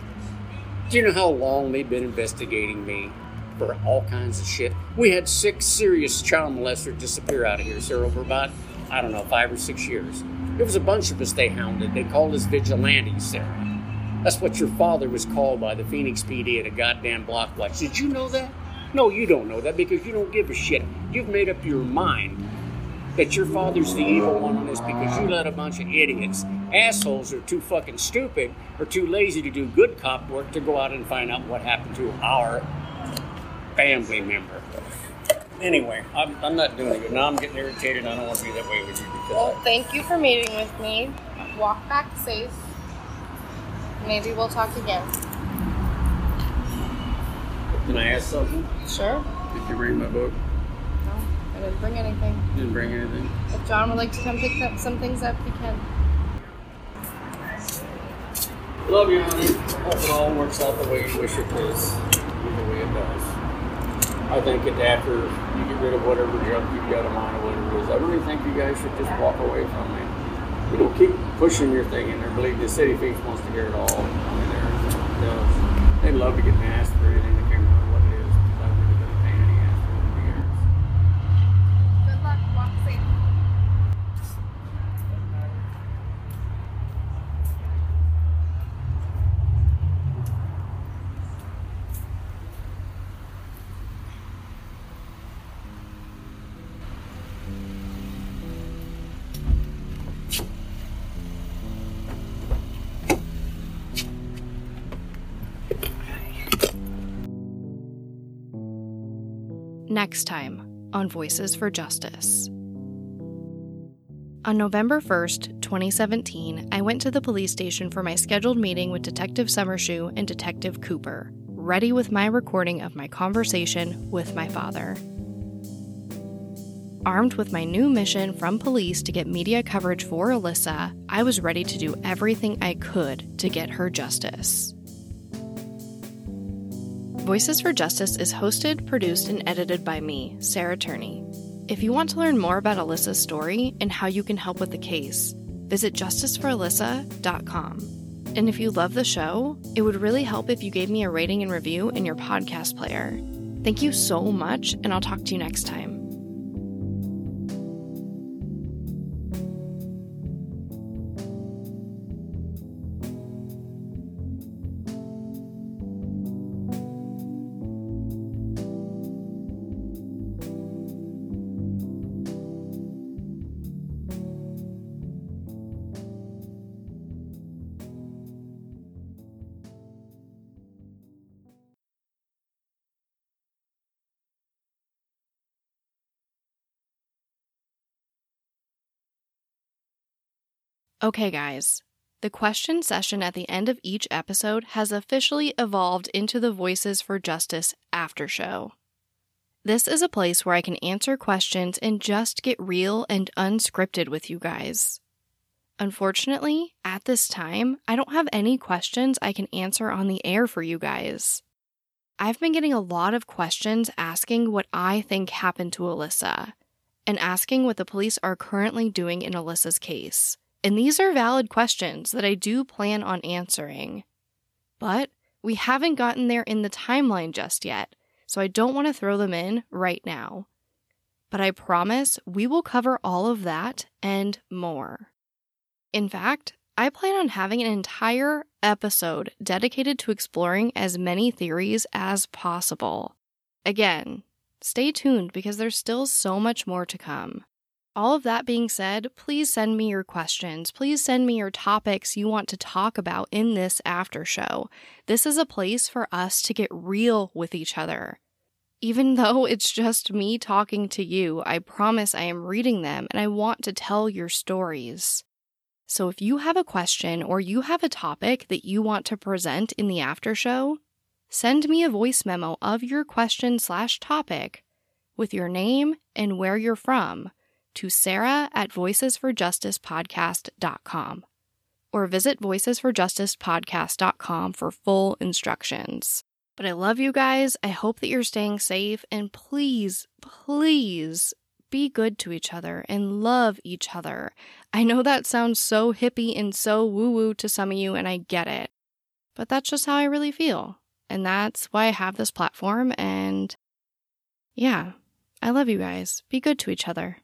S3: Do you know how long they've been investigating me for all kinds of shit? We had six serious child molesters disappear out of here, Sarah, over about, I don't know, five or six years. There was a bunch of us they hounded. They called us vigilantes, Sarah. That's what your father was called by the Phoenix PD at a goddamn block watch. Did you know that? No, you don't know that because you don't give a shit. You've made up your mind that your father's the evil one on this because you let a bunch of idiots, assholes, are too fucking stupid or too lazy to do good cop work to go out and find out what happened to our family member. Anyway, I'm, I'm not doing it good. Now I'm getting irritated. I don't want to be that way with you because
S2: Well,
S3: I,
S2: thank you for meeting with me. Walk back safe. Maybe we'll talk again.
S3: can I ask something?
S2: Sure.
S3: Did you read my book?
S2: No, I didn't bring anything.
S3: Didn't bring anything.
S2: If John would like to come pick up some things up, he can.
S3: Love you, honey. Hope it all works out the way you wish it does. The way it does. I think that after you get rid of whatever junk you've got in mind or whatever it is, I really think you guys should just walk away from me. You know, keep pushing your thing in there. Believe the city thinks wants to hear it all. I mean, they'd love to get asked for anything.
S1: Next time on Voices for Justice. On November 1st, 2017, I went to the police station for my scheduled meeting with Detective Summershoe and Detective Cooper. ready with my recording of my conversation with my father. Armed with my new mission from police to get media coverage for Alyssa, I was ready to do everything I could to get her justice. Voices for Justice is hosted, produced, and edited by me, Sarah Turney. If you want to learn more about Alyssa's story and how you can help with the case, visit justiceforalyssa.com. And if you love the show, it would really help if you gave me a rating and review in your podcast player. Thank you so much, and I'll talk to you next time. Okay, guys. The question session at the end of each episode has officially evolved into the Voices for Justice after show. This is a place where I can answer questions and just get real and unscripted with you guys. Unfortunately, at this time, I don't have any questions I can answer on the air for you guys. I've been getting a lot of questions asking what I think happened to Alyssa and asking what the police are currently doing in Alyssa's case. And these are valid questions that I do plan on answering. But we haven't gotten there in the timeline just yet, so I don't want to throw them in right now. But I promise we will cover all of that and more. In fact, I plan on having an entire episode dedicated to exploring as many theories as possible. Again, stay tuned because there's still so much more to come. All of that being said, please send me your questions. Please send me your topics you want to talk about in this after show. This is a place for us to get real with each other. Even though it's just me talking to you, I promise I am reading them and I want to tell your stories. So if you have a question or you have a topic that you want to present in the after show, send me a voice memo of your question slash topic with your name and where you're from to sarah at voicesforjusticepodcast.com or visit voicesforjusticepodcast.com for full instructions. But I love you guys. I hope that you're staying safe and please, please be good to each other and love each other. I know that sounds so hippie and so woo woo to some of you, and I get it. But that's just how I really feel. And that's why I have this platform. And yeah, I love you guys. Be good to each other.